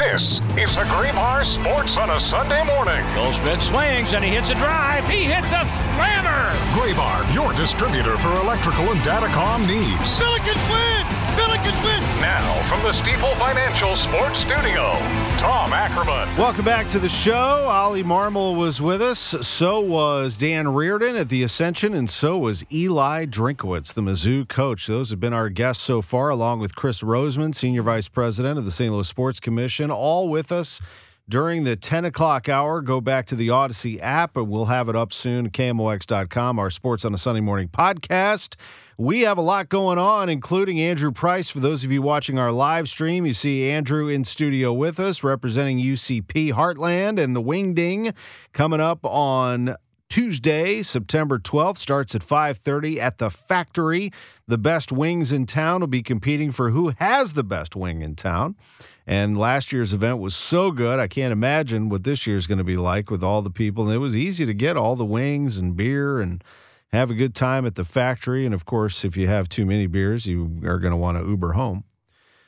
This is the Graybar Sports on a Sunday morning. Goldschmidt swings and he hits a drive. He hits a slammer. Graybar, your distributor for electrical and datacom needs. Billikens win! Billikens win! Now, from the Stifel Financial Sports Studio, Tom Ackerman. Welcome back to the show. Ollie Marmol was with us. So was Dan Reardon at the Ascension, and so was Eli Drinkwitz, the Mizzou coach. Those have been our guests so far, along with Chris Roseman, Senior Vice President of the St. Louis Sports Commission, all with us during the 10 o'clock hour. Go back to the Audacy app, and we'll have it up soon, KMOX.com, our Sports on a Sunday Morning podcast. We have a lot going on, including Andrew Price. For those of you watching our live stream, you see Andrew in studio with us, representing UCP Heartland and the Wingding coming up on Tuesday, September 12th starts at 5:30 at the factory. The best wings in town will be competing for who has the best wing in town. And last year's event was so good, I can't imagine what this year's going to be like with all the people. And it was easy to get all the wings and beer and have a good time at the factory. And of course, if you have too many beers, you are going to want to Uber home.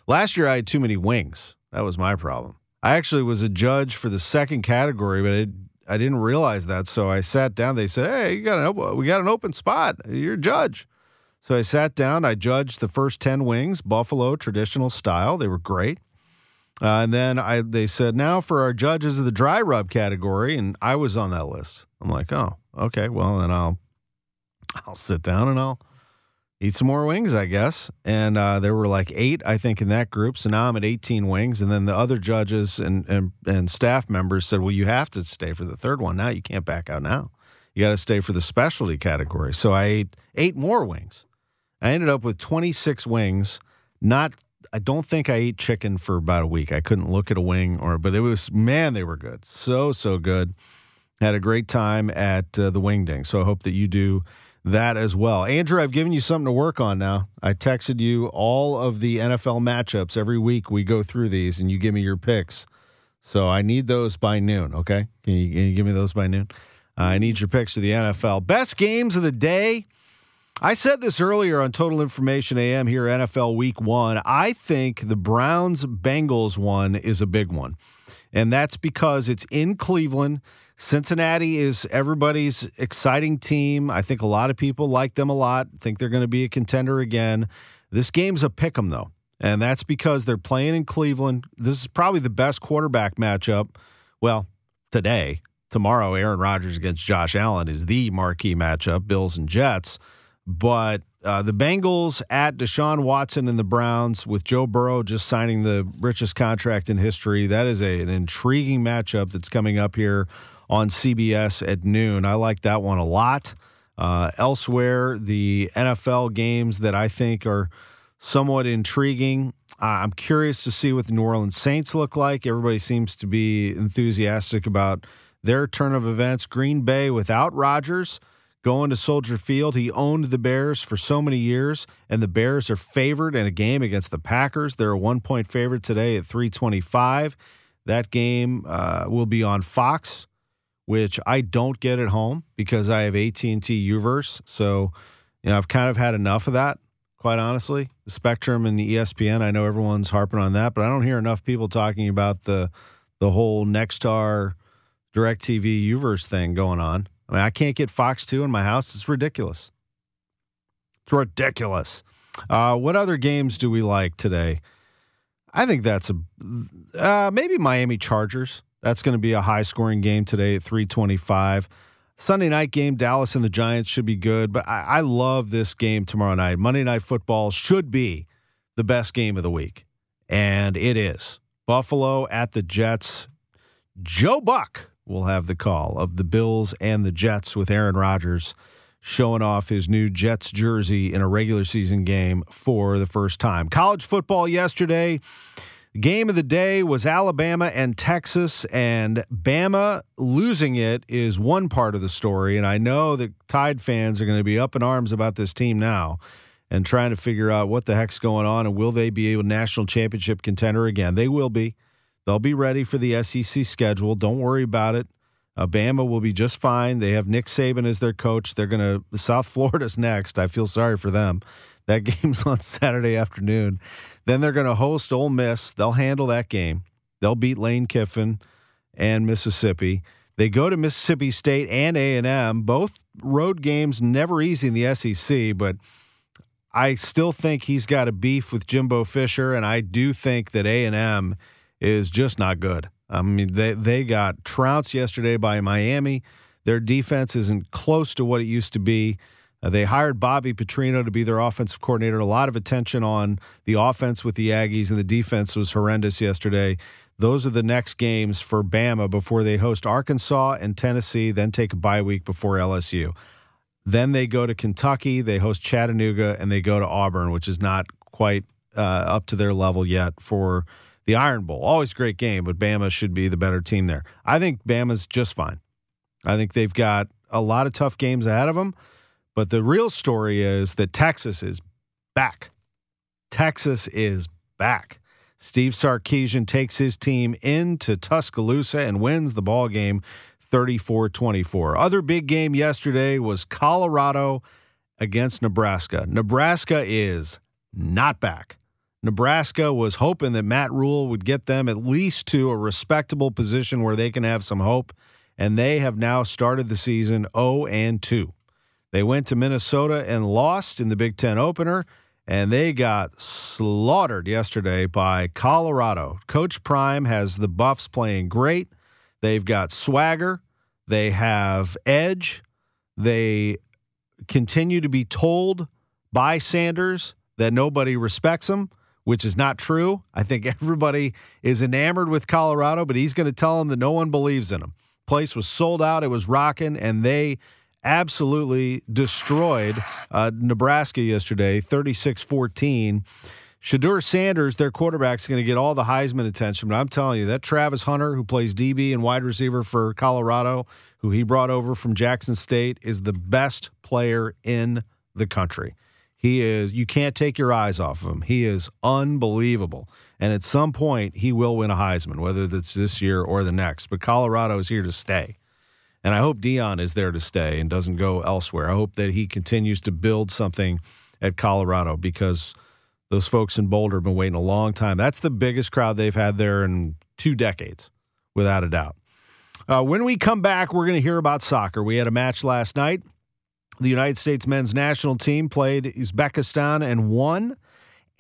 Last year, I had too many wings. That was my problem. I actually was a judge for the second category, but it, I didn't realize that. So I sat down. They said, "Hey, you got an we got an open spot. You're a judge." So I sat down. I judged the first ten wings, buffalo traditional style. They were great. Uh, and then I they said, "Now for our judges of the dry rub category," and I was on that list. I'm like, "Oh, okay. Well, then I'll I'll sit down and I'll eat some more wings, I guess. And uh, there were like eight, I think, in that group. So now I'm at 18 wings. And then the other judges and, and, and staff members said, well, you have to stay for the third one now. You can't back out now. You got to stay for the specialty category. So I ate eight more wings. I ended up with 26 wings. Not, I don't think I ate chicken for about a week. I couldn't look at a wing or, but it was, man, they were good. So, so good. Had a great time at uh, the Wingding. So I hope that you do that as well. Andrew, I've given you something to work on now. I texted you all of the NFL matchups every week. We go through these and you give me your picks. So I need those by noon, okay? Can you, can you give me those by noon? Uh, I need your picks of the NFL. Best games of the day. I said this earlier on Total Information AM here, NFL Week One. I think the Browns Bengals one is a big one. And that's because it's in Cleveland. Cincinnati is everybody's exciting team. I think a lot of people like them a lot, think they're going to be a contender again. This game's a pick 'em, though. And that's because they're playing in Cleveland. This is probably the best quarterback matchup. Well, today, tomorrow, Aaron Rodgers against Josh Allen is the marquee matchup, Bills and Jets. But uh, the Bengals at Deshaun Watson and the Browns, with Joe Burrow just signing the richest contract in history, that is a, an intriguing matchup that's coming up here on CBS at noon. I like that one a lot. Uh, elsewhere, the NFL games that I think are somewhat intriguing. Uh, I'm curious to see what the New Orleans Saints look like. Everybody seems to be enthusiastic about their turn of events. Green Bay without Rodgers going to Soldier Field. He owned the Bears for so many years, and the Bears are favored in a game against the Packers. They're a one point favorite today at 325. That game uh, will be on Fox which I don't get at home because I have AT&T Uverse. So, you know, I've kind of had enough of that, quite honestly. The Spectrum and the ESPN, I know everyone's harping on that, but I don't hear enough people talking about the the whole Nexstar DirecTV Uverse thing going on. I mean, I can't get Fox 2 in my house. It's ridiculous. It's ridiculous. Uh, what other games do we like today? I think that's a uh, maybe Miami Chargers. That's going to be a high scoring game today at 325. Sunday night game, Dallas and the Giants should be good, but I, I, love this game tomorrow night. Monday Night Football should be the best game of the week. And it is. Buffalo at the Jets. Joe Buck will have the call of the Bills and the Jets with Aaron Rodgers showing off his new Jets jersey in a regular season game for the first time. College football yesterday. Game of the day was Alabama and Texas, and Bama losing it is one part of the story. And I know that Tide fans are going to be up in arms about this team now and trying to figure out what the heck's going on and will they be a national championship contender again? They will be. They'll be ready for the SEC schedule. Don't worry about it. Alabama will be just fine. They have Nick Saban as their coach. They're going to South Florida's next. I feel sorry for them. That game's on Saturday afternoon. Then they're going to host Ole Miss. They'll handle that game. They'll beat Lane Kiffin and Mississippi. They go to Mississippi State and A&M. Both road games never easy in the SEC, but I still think he's got a beef with Jimbo Fisher, and I do think that A&M is just not good. I mean, they they got trounced yesterday by Miami. Their defense isn't close to what it used to be. Uh, they hired Bobby Petrino to be their offensive coordinator. A lot of attention on the offense with the Aggies, and the defense was horrendous yesterday. Those are the next games for Bama before they host Arkansas and Tennessee, then take a bye week before LSU. Then they go to Kentucky, they host Chattanooga, and they go to Auburn, which is not quite uh, up to their level yet for the Iron Bowl. Always great game, but Bama should be the better team there. I think Bama's just fine. I think they've got a lot of tough games ahead of them. But the real story is that Texas is back. Texas is back. Steve Sarkisian takes his team into Tuscaloosa and wins the ball game 34-24. Other big game yesterday was Colorado against Nebraska. Nebraska is not back. Nebraska was hoping that Matt Rhule would get them at least to a respectable position where they can have some hope, and they have now started the season 0 and 2. They went to Minnesota and lost in the Big Ten opener, and they got slaughtered yesterday by Colorado. Coach Prime has the Buffs playing great. They've got swagger, they have edge. They continue to be told by Sanders that nobody respects them, which is not true. I think everybody is enamored with Colorado, but he's going to tell them that no one believes in him. Place was sold out, it was rocking, and they absolutely destroyed uh, Nebraska yesterday, 36 14. Shedeur Sanders, their quarterback, is going to get all the Heisman attention. But I'm telling you, that Travis Hunter, who plays DB and wide receiver for Colorado, who he brought over from Jackson State, is the best player in the country. He is, you can't take your eyes off of him. He is unbelievable. And at some point, he will win a Heisman, whether that's this year or the next. But Colorado is here to stay. And I hope Deion is there to stay and doesn't go elsewhere. I hope that he continues to build something at Colorado because those folks in Boulder have been waiting a long time. That's the biggest crowd they've had there in two decades, without a doubt. Uh, when we come back, we're going to hear about soccer. We had a match last night. The United States men's national team played Uzbekistan and won.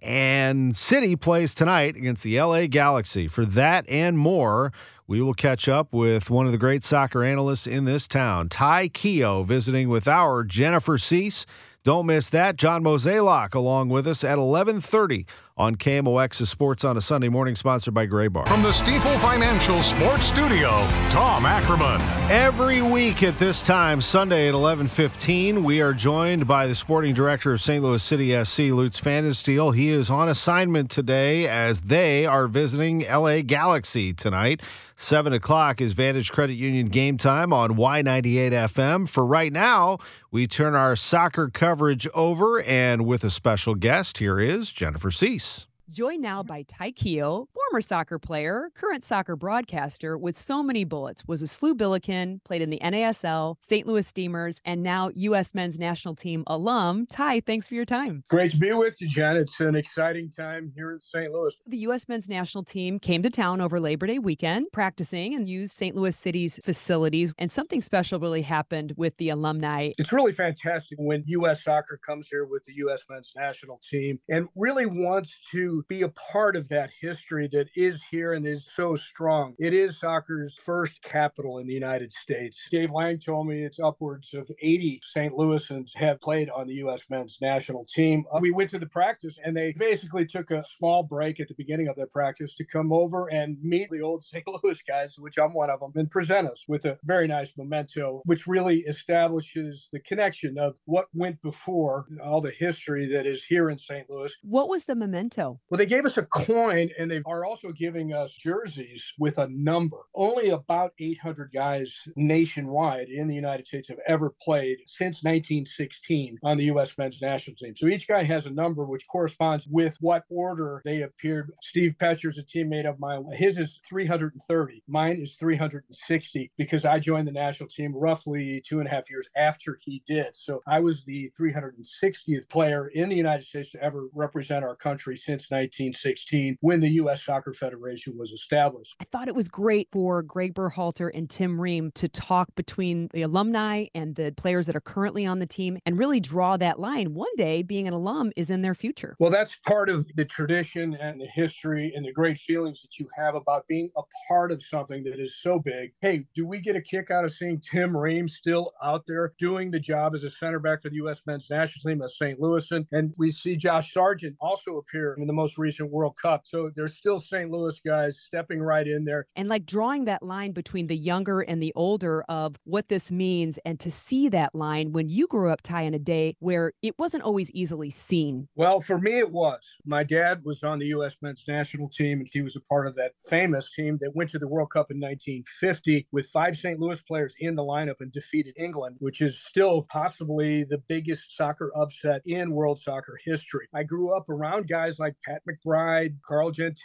And City plays tonight against the LA Galaxy. For that and more, we will catch up with one of the great soccer analysts in this town, Ty Keough, visiting with our Jennifer Cease. Don't miss that. John Mozeliak along with us at 1130 on KMOX Sports on a Sunday morning, sponsored by Graybar. From the Stifel Financial Sports Studio, Tom Ackerman. Every week at this time, Sunday at 11:15, we are joined by the sporting director of St. Louis City SC, Lutz Pfannenstiel. He is on assignment today as they are visiting LA Galaxy tonight. 7 o'clock is Vantage Credit Union game time on Y98 FM. For right now, we turn our soccer coverage over, and with a special guest, here is Jennifer Cease. Joined now by Keough, former soccer player, current soccer broadcaster with so many bullets, was a SLU Billiken, played in the NASL, St. Louis Steamers, and now U.S. men's national team alum. Ty, thanks for your time. Great to be with you, Jen. It's an exciting time here in St. Louis. The U.S. men's national team came to town over Labor Day weekend, practicing and used St. Louis City's facilities, and something special really happened with the alumni. It's really fantastic when U.S. soccer comes here with the U.S. men's national team and really wants to be a part of that history that that is here and is so strong. It is soccer's first capital in the United States. Dave Lang told me it's upwards of 80 St. Louisans have played on the U.S. men's national team. Uh, we went to the practice and they basically took a small break at the beginning of their practice to come over and meet the old St. Louis guys, which I'm one of them, and present us with a very nice memento, which really establishes the connection of what went before all the history that is here in St. Louis. What was the memento? Well, they gave us a coin and they are also giving us jerseys with a number. Only about 800 guys nationwide in the United States have ever played since 1916 on the U.S. men's national team. So each guy has a number which corresponds with what order they appeared. Steve Pecher's a teammate of mine. His is 330. Mine is 360 because I joined the national team roughly two and a half years after he did. So I was the 360th player in the United States to ever represent our country since 1916 when the U.S. Soccer Federation was established. I thought it was great for Greg Berhalter and Tim Ream to talk between the alumni and the players that are currently on the team and really draw that line. One day, being an alum is in their future. Well, that's part of the tradition and the history and the great feelings that you have about being a part of something that is so big. Hey, do we get a kick out of seeing Tim Ream still out there doing the job as a center back for the U.S. men's national team at St. Louis? And we see Josh Sargent also appear in the most recent World Cup. So there's still St. Louis guys stepping right in there. And like drawing that line between the younger and the older of what this means and to see that line when you grew up, Ty, in a day where it wasn't always easily seen. Well, for me, it was. My dad was on the U.S. men's national team, and he was a part of that famous team that went to the World Cup in 1950 with five St. Louis players in the lineup and defeated England, which is still possibly the biggest soccer upset in world soccer history. I grew up around guys like Pat McBride, Carl Gentile,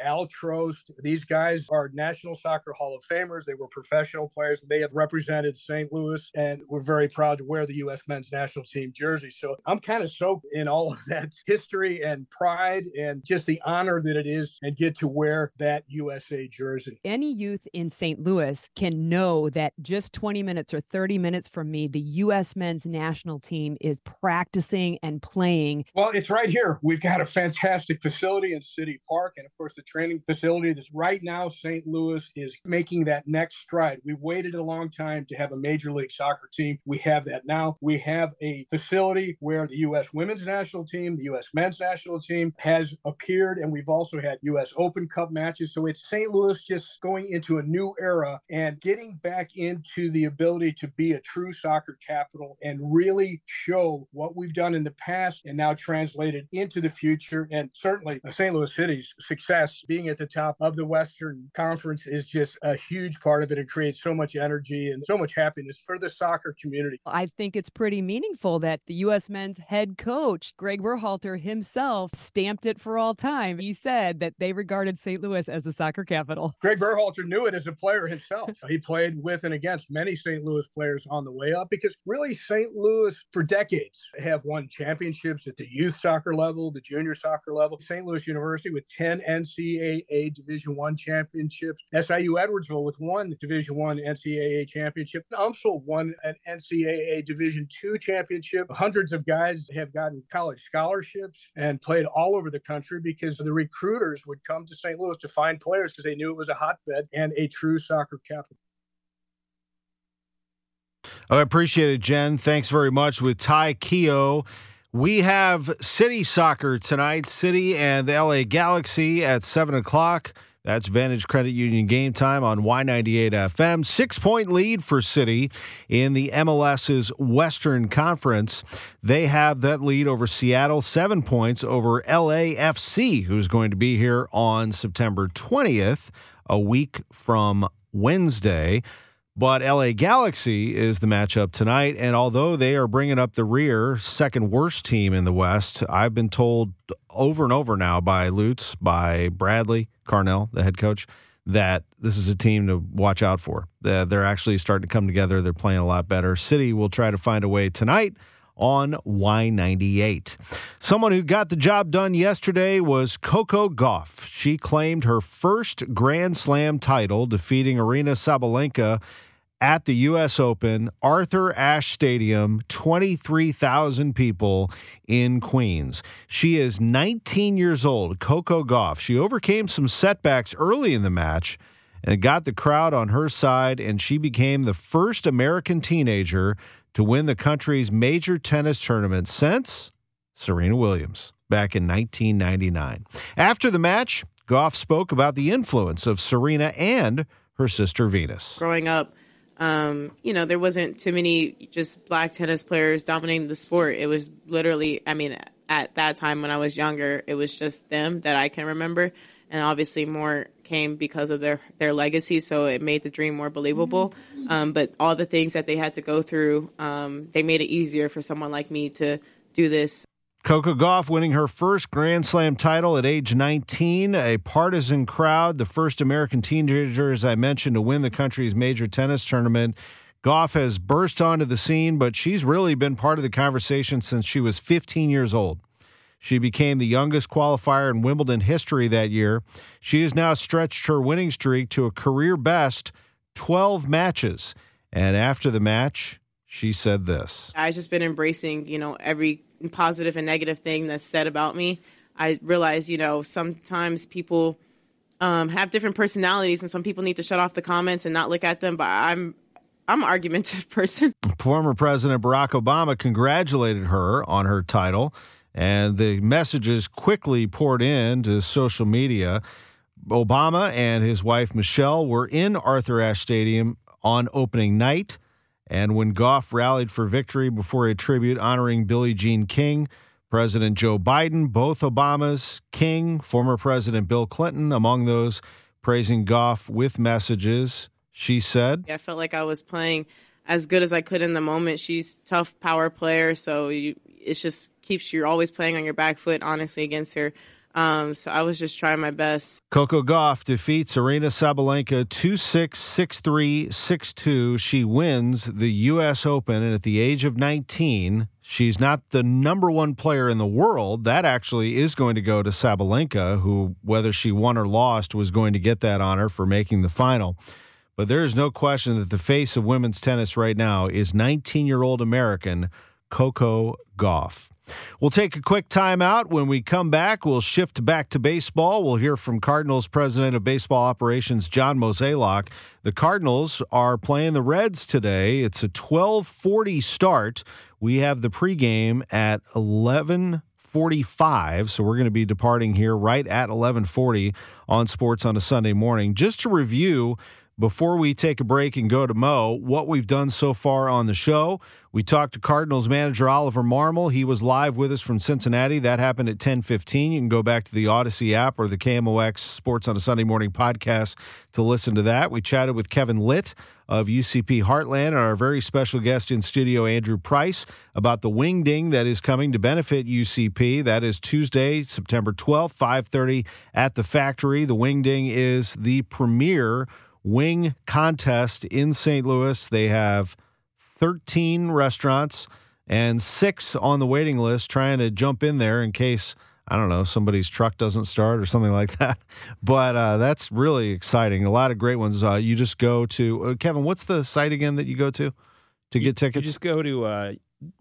Al Trost. These guys are National Soccer Hall of Famers. They were professional players. They have represented St. Louis, and we're very proud to wear the U.S. men's national team jersey. So I'm kind of soaked in all of that history and pride and just the honor that it is and get to wear that USA jersey. Any youth in St. Louis can know that just 20 minutes or 30 minutes from me, the U.S. men's national team is practicing and playing. Well, it's right here. We've got a fantastic facility in City Park, and of course, the training facility that's right now, St. Louis is making that next stride. We waited a long time to have a major league soccer team. We have that now. We have a facility where the U.S. women's national team, the U.S. men's national team has appeared, and we've also had U.S. Open Cup matches. So it's St. Louis just going into a new era and getting back into the ability to be a true soccer capital and really show what we've done in the past and now translate it into the future. And certainly, uh, St. Louis City's success being at the top of the Western Conference is just a huge part of it. It creates so much energy and so much happiness for the soccer community. I think it's pretty meaningful that the U.S. men's head coach, Greg Berhalter himself, stamped it for all time. He said that they regarded St. Louis as the soccer capital. Greg Berhalter knew it as a player himself. he played with and against many St. Louis players on the way up because really St. Louis for decades have won championships at the youth soccer level, the junior soccer level. St. Louis University with 10 NCAA Division One championships. SIU Edwardsville with one Division One NCAA championship. UMSL won an NCAA Division Two championship. Hundreds of guys have gotten college scholarships and played all over the country because the recruiters would come to St. Louis to find players because they knew it was a hotbed and a true soccer capital. I appreciate it, Jen. Thanks very much. With Ty Keough, we have City Soccer tonight. City and the LA Galaxy at 7 o'clock. That's Vantage Credit Union game time on Y98 FM. Six point lead for City in the MLS's Western Conference. They have that lead over Seattle, seven points over LAFC, who's going to be here on September 20th, a week from Wednesday. But LA Galaxy is the matchup tonight. And although they are bringing up the rear, second worst team in the West, I've been told over and over now by Lutz, by Bradley Carnell, the head coach, that this is a team to watch out for. They're actually starting to come together. They're playing a lot better. City will try to find a way tonight on Y98. Someone who got the job done yesterday was Coco Gauff. She claimed her first Grand Slam title, defeating Aryna Sabalenka at the U.S. Open, Arthur Ashe Stadium, 23,000 people in Queens. She is 19 years old, Coco Gauff. She overcame some setbacks early in the match and got the crowd on her side, and she became the first American teenager to win the country's major tennis tournament since Serena Williams back in 1999. After the match, Gauff spoke about the influence of Serena and her sister Venus. Growing up, um, you know, there wasn't too many just black tennis players dominating the sport. It was literally, I mean, at that time when I was younger, it was just them that I can remember. And obviously, more came because of their, their legacy, so it made the dream more believable. Um, but all the things that they had to go through, um, they made it easier for someone like me to do this. Coco Gauff winning her first Grand Slam title at age 19. A partisan crowd, the first American teenager, as I mentioned, to win the country's major tennis tournament. Gauff has burst onto the scene, but she's really been part of the conversation since she was 15 years old. She became the youngest qualifier in Wimbledon history that year. She has now stretched her winning streak to a career best 12 matches. And after the match, she said this I've just been embracing, you know, every positive and negative thing that's said about me. I realize, you know, sometimes people um, have different personalities, and some people need to shut off the comments and not look at them. But I'm I'm an argumentative person. Former President Barack Obama congratulated her on her title, and the messages quickly poured into social media. Obama and his wife Michelle were in Arthur Ashe Stadium on opening night. And when Gauff rallied for victory before a tribute honoring Billie Jean King, President Joe Biden, both Obamas, King, former President Bill Clinton, among those praising Gauff with messages, she said, I felt like I was playing as good as I could in the moment. She's tough power player, so you, it just keeps you always playing on your back foot, honestly, against her. Um, so I was just trying my best. Coco Gauff defeats Aryna Sabalenka 2 6, 6 3, 6 2. She wins the U.S. Open, and at the age of 19, she's not the number one player in the world. That actually is going to go to Sabalenka, who, whether she won or lost, was going to get that honor for making the final. But there is no question that the face of women's tennis right now is 19 year old American Coco Gauff. We'll take a quick timeout. When we come back, we'll shift back to baseball. We'll hear from Cardinals President of Baseball Operations, John Mozeliak. The Cardinals are playing the Reds today. It's a 1240 start. We have the pregame at 1145, so we're going to be departing here right at 1140 on Sports on a Sunday morning. Just to review, before we take a break and go to Mo, what we've done so far on the show. We talked to Cardinals manager Oliver Marmol. He was live with us from Cincinnati. That happened at 10:15. You can go back to the Audacy app or the KMOX Sports on a Sunday Morning podcast to listen to that. We chatted with Kevin Litt of UCP Heartland and our very special guest in studio Andrew Price about the wing ding that is coming to benefit UCP. That is Tuesday, September 12th, 5:30 at the factory. The wing ding is the premier wing contest in St. Louis. They have 13 restaurants and six on the waiting list trying to jump in there in case. I don't know, somebody's truck doesn't start or something like that. But uh, that's really exciting. A lot of great ones. Uh, you just go to, uh, Kevin, what's the site again that you go to to get tickets? You just go to uh,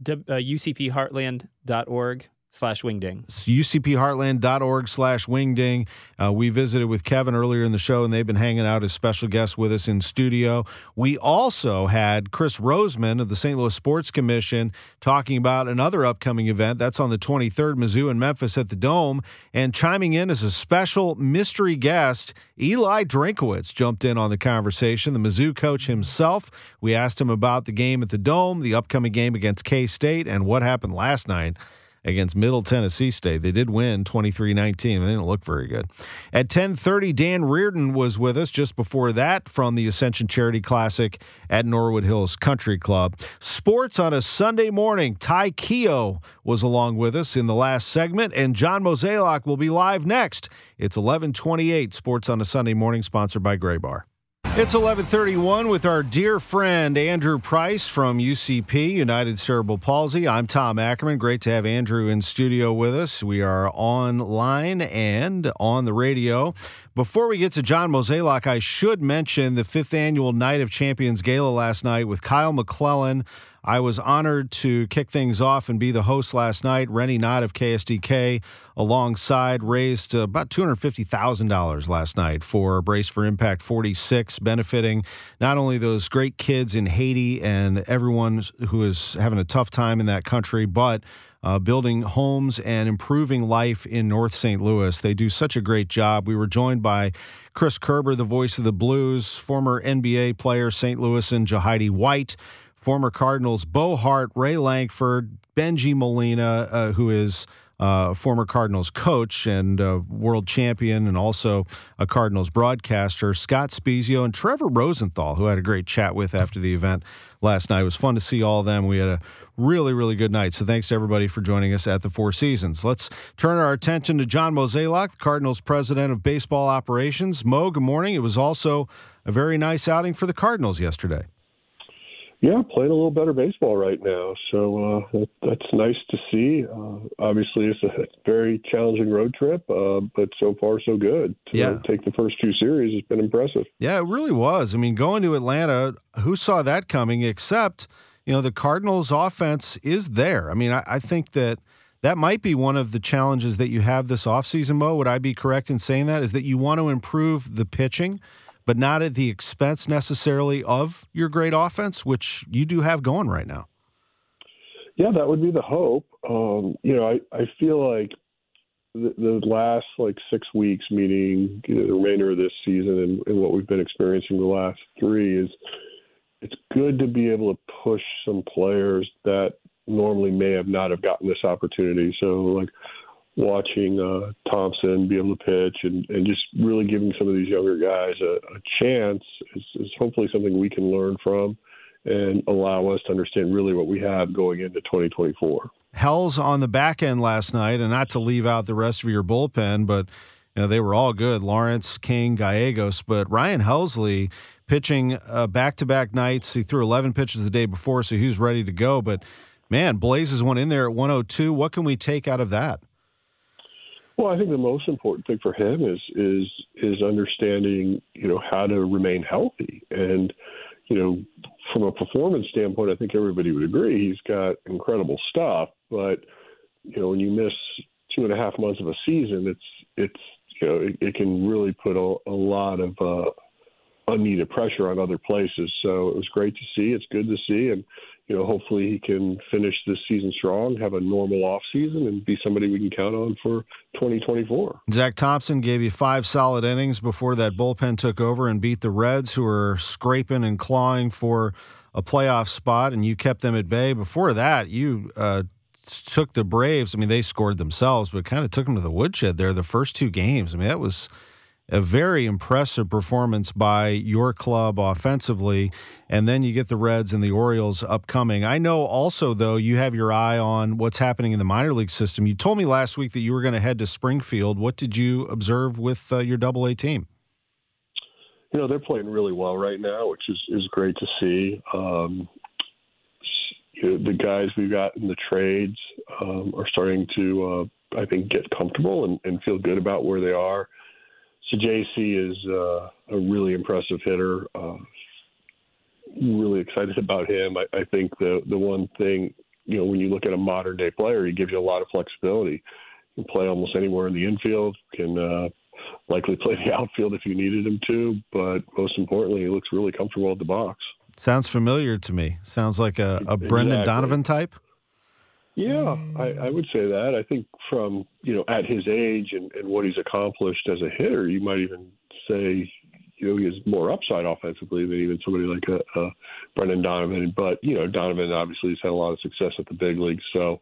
uh, ucpheartland.org slash wingding. UCPHeartland.org slash wingding. Uh, we visited with Kevin earlier in the show, and they've been hanging out as special guests with us in studio. We also had Chris Roseman of the St. Louis Sports Commission talking about another upcoming event. That's on the 23rd, Mizzou and Memphis at the Dome. And chiming in as a special mystery guest, Eli Drinkwitz jumped in on the conversation, the Mizzou coach himself. We asked him about the game at the Dome, the upcoming game against K State, and what happened last night against Middle Tennessee State. They did win 23-19. They didn't look very good. At 10:30 Dan Reardon was with us just before that from the Ascension Charity Classic at Norwood Hills Country Club. Sports on a Sunday morning. Ty Keough was along with us in the last segment and John Mozeliak will be live next. It's 11:28 Sports on a Sunday morning sponsored by Graybar. It's 1131 with our dear friend Andrew Price from UCP, United Cerebral Palsy. I'm Tom Ackerman. Great to have Andrew in studio with us. We are online and on the radio. Before we get to John Mozeliak, I should mention the fifth annual Night of Champions Gala last night with Kyle McClellan. I was honored to kick things off and be the host last night. Rennie Knott of KSDK alongside raised about $250,000 last night for Brace for Impact 46, benefiting not only those great kids in Haiti and everyone who is having a tough time in that country, but uh, building homes and improving life in North St. Louis. They do such a great job. We were joined by Chris Kerber, the voice of the Blues, former NBA player, St. Louis and Jahidi White former Cardinals Bo Hart, Ray Lankford, Bengie Molina, uh, who is uh, former Cardinals coach and uh, world champion, and also a Cardinals broadcaster, Scott Spiezio, and Trevor Rosenthal, who I had a great chat with after the event last night. It was fun to see all of them. We had a really, really good night. So thanks to everybody for joining us at the Four Seasons. Let's turn our attention to John Mozeliak, the Cardinals president of baseball operations. Mo, good morning. It was also a very nice outing for the Cardinals yesterday. Yeah, playing a little better baseball right now, so uh, that, that's nice to see. Uh, obviously, it's a very challenging road trip, uh, but so far so good. To yeah, take the first two series has been impressive. Yeah, it really was. I mean, going to Atlanta, who saw that coming? Except, you know, the Cardinals' offense is there. I mean, I, I think that that might be one of the challenges that you have this offseason, Mo. Would I be correct in saying that? Is that you want to improve the pitching? But not at the expense necessarily of your great offense, which you do have going right now. Yeah, that would be the hope. Um, you know, I, I feel like the, the last like six weeks, meaning you know, the remainder of this season and, and what we've been experiencing the last three, is it's good to be able to push some players that normally may have not have gotten this opportunity. So like watching uh, Thompson be able to pitch and, and just really giving some of these younger guys a, a chance is, is hopefully something we can learn from and allow us to understand really what we have going into 2024. Hells on the back end last night, and not to leave out the rest of your bullpen, but you know they were all good. Lawrence, King, Gallegos, but Ryan Helsley pitching uh, back-to-back nights. He threw 11 pitches the day before, so he was ready to go. But man, Blazes went in there at 102. What can we take out of that? Well, I think the most important thing for him is is is understanding, you know, how to remain healthy. And, you know, from a performance standpoint, I think everybody would agree he's got incredible stuff. But, you know, when you miss two and a half months of a season, it's it's you know it, it can really put a, a lot of uh, unneeded pressure on other places. So it was great to see. It's good to see, and you know, hopefully he can finish this season strong, have a normal off season, and be somebody we can count on for 2024. Zack Thompson gave you five solid innings before that bullpen took over and beat the Reds, who were scraping and clawing for a playoff spot, and you kept them at bay. Before that, you uh, took the Braves. I mean, they scored themselves, but kind of took them to the woodshed there the first two games. I mean, that was a very impressive performance by your club offensively. And then you get the Reds and the Orioles upcoming. I know also, though, you have your eye on what's happening in the minor league system. You told me last week that you were going to head to Springfield. What did you observe with uh, your double A team? You know, they're playing really well right now, which is, is great to see. Um, the guys we've got in the trades um, are starting to, uh, I think, get comfortable and, and feel good about where they are. So JC is uh, a really impressive hitter. Uh, really excited about him. I, I think the the one thing you know when you look at a modern day player, he gives you a lot of flexibility. He can play almost anywhere in the infield. Can uh, likely play the outfield if you needed him to. But most importantly, he looks really comfortable at the box. Sounds familiar to me. Sounds like a, a Brendan exactly. Donovan type. Yeah, I, I would say that. I think from you know at his age and, and what he's accomplished as a hitter, you might even say you know he has more upside offensively than even somebody like a, a Brendan Donovan. But you know Donovan obviously has had a lot of success at the big leagues, so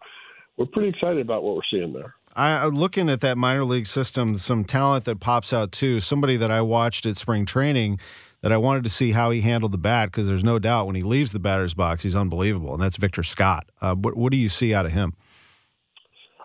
we're pretty excited about what we're seeing there. I looking at that minor league system, some talent that pops out too. Somebody that I watched at spring training that I wanted to see how he handled the bat because there's no doubt when he leaves the batter's box, he's unbelievable, and that's Victor Scott. Uh, what, what do you see out of him?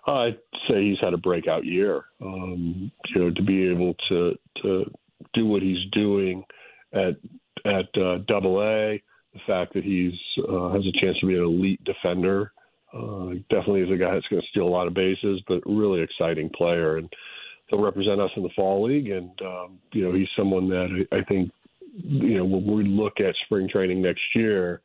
I'd say he's had a breakout year. Um, you know, to be able to to do what he's doing at at Double A. The fact that he's uh, has a chance to be an elite defender. Uh, definitely is a guy that's going to steal a lot of bases, but really exciting player, and he'll represent us in the fall league. And um, you know, he's someone that I, I think you know when we look at spring training next year,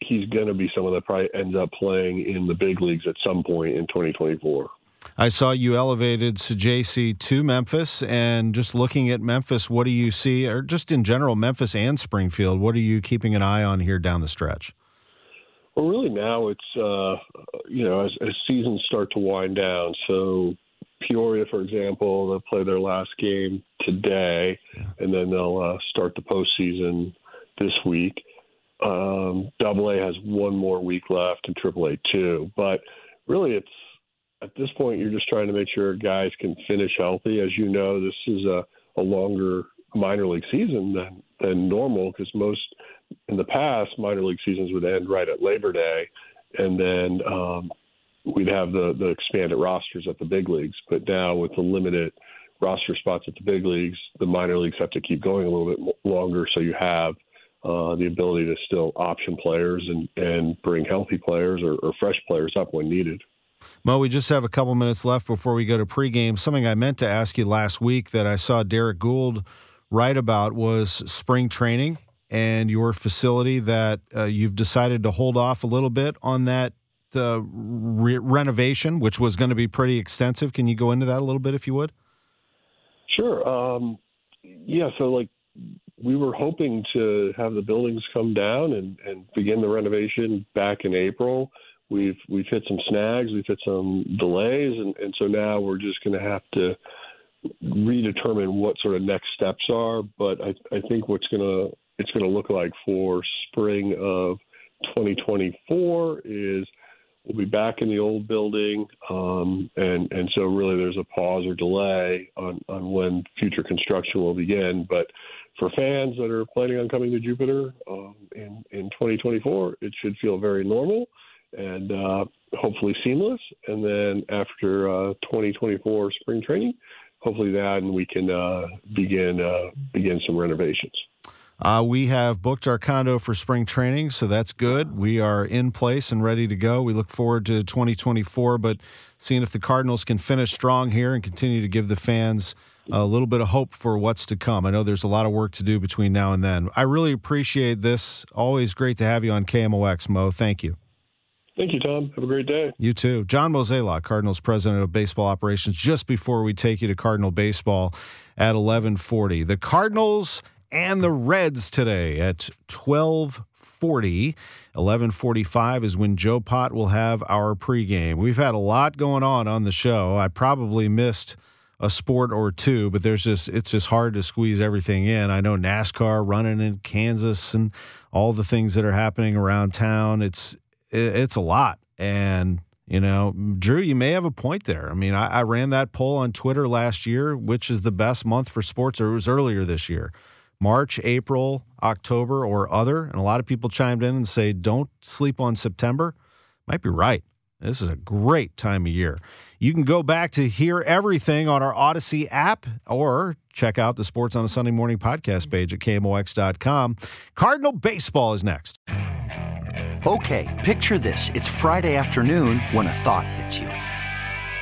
he's going to be someone that probably ends up playing in the big leagues at some point in 2024. I saw you elevated JC to Memphis, and just looking at Memphis, what do you see, or just in general, Memphis and Springfield, what are you keeping an eye on here down the stretch? Well, really now it's uh, you know as, as seasons start to wind down. So Peoria, for example, they'll play their last game today, yeah. Then they'll uh, start the postseason this week. Um, Double A has one more week left, and Triple A two. But really, it's at this point you're just trying to make sure guys can finish healthy. As you know, this is a, a longer minor league season than than normal because most in the past minor league seasons would end right at Labor Day, and then um, we'd have the the expanded rosters at the big leagues. But now with the limited roster spots at the big leagues, the minor leagues have to keep going a little bit longer, so you have uh, the ability to still option players and and bring healthy players or, or fresh players up when needed. Mo, we just have a couple minutes left before we go to pregame. Something I meant to ask you last week that I saw Derrick Goold write about was spring training and your facility that uh, you've decided to hold off a little bit on that uh, re- renovation, which was going to be pretty extensive. Can you go into that a little bit if you would? Sure. Um, yeah. So, like, we were hoping to have the buildings come down and, and begin the renovation back in April we've we've hit some snags, we've hit some delays, and, and so now we're just going to have to redetermine what sort of next steps are. But I, I think what's going to it's going to look like for spring of 2024 is we'll be back in the old building, um, and and so really there's a pause or delay on on when future construction will begin, but. For fans that are planning on coming to Jupiter um, in in 2024, it should feel very normal and uh, hopefully seamless. And then after uh, 2024 spring training, hopefully that, and we can uh, begin uh, begin some renovations. Uh, we have booked our condo for spring training, so that's good. We are in place and ready to go. We look forward to 2024, but seeing if the Cardinals can finish strong here and continue to give the fans a little bit of hope for what's to come. I know there's a lot of work to do between now and then. I really appreciate this. Always great to have you on KMOX, Mo. Thank you. Thank you, Tom. Have a great day. You too. John Mozeliak, Cardinals president of baseball operations, just before we take you to Cardinal baseball at 1140. The Cardinals and the Reds today at 1240. 1145 is when Joe Pott will have our pregame. We've had a lot going on on the show. I probably missed a sport or two, but there's just it's just hard to squeeze everything in. I know NASCAR running in Kansas and all the things that are happening around town. It's it's a lot. And, you know, Drew, you may have a point there. I mean, I, I, ran that poll on Twitter last year, which is the best month for sports, or it was earlier this year. March, April, October, or other. And a lot of people chimed in and say, don't sleep on September. Might be right. This is a great time of year. You can go back to hear everything on our Audacy app or check out the Sports on a Sunday Morning podcast page at KMOX.com. Cardinal Baseball is next. Okay, picture this. It's Friday afternoon when a thought hits you.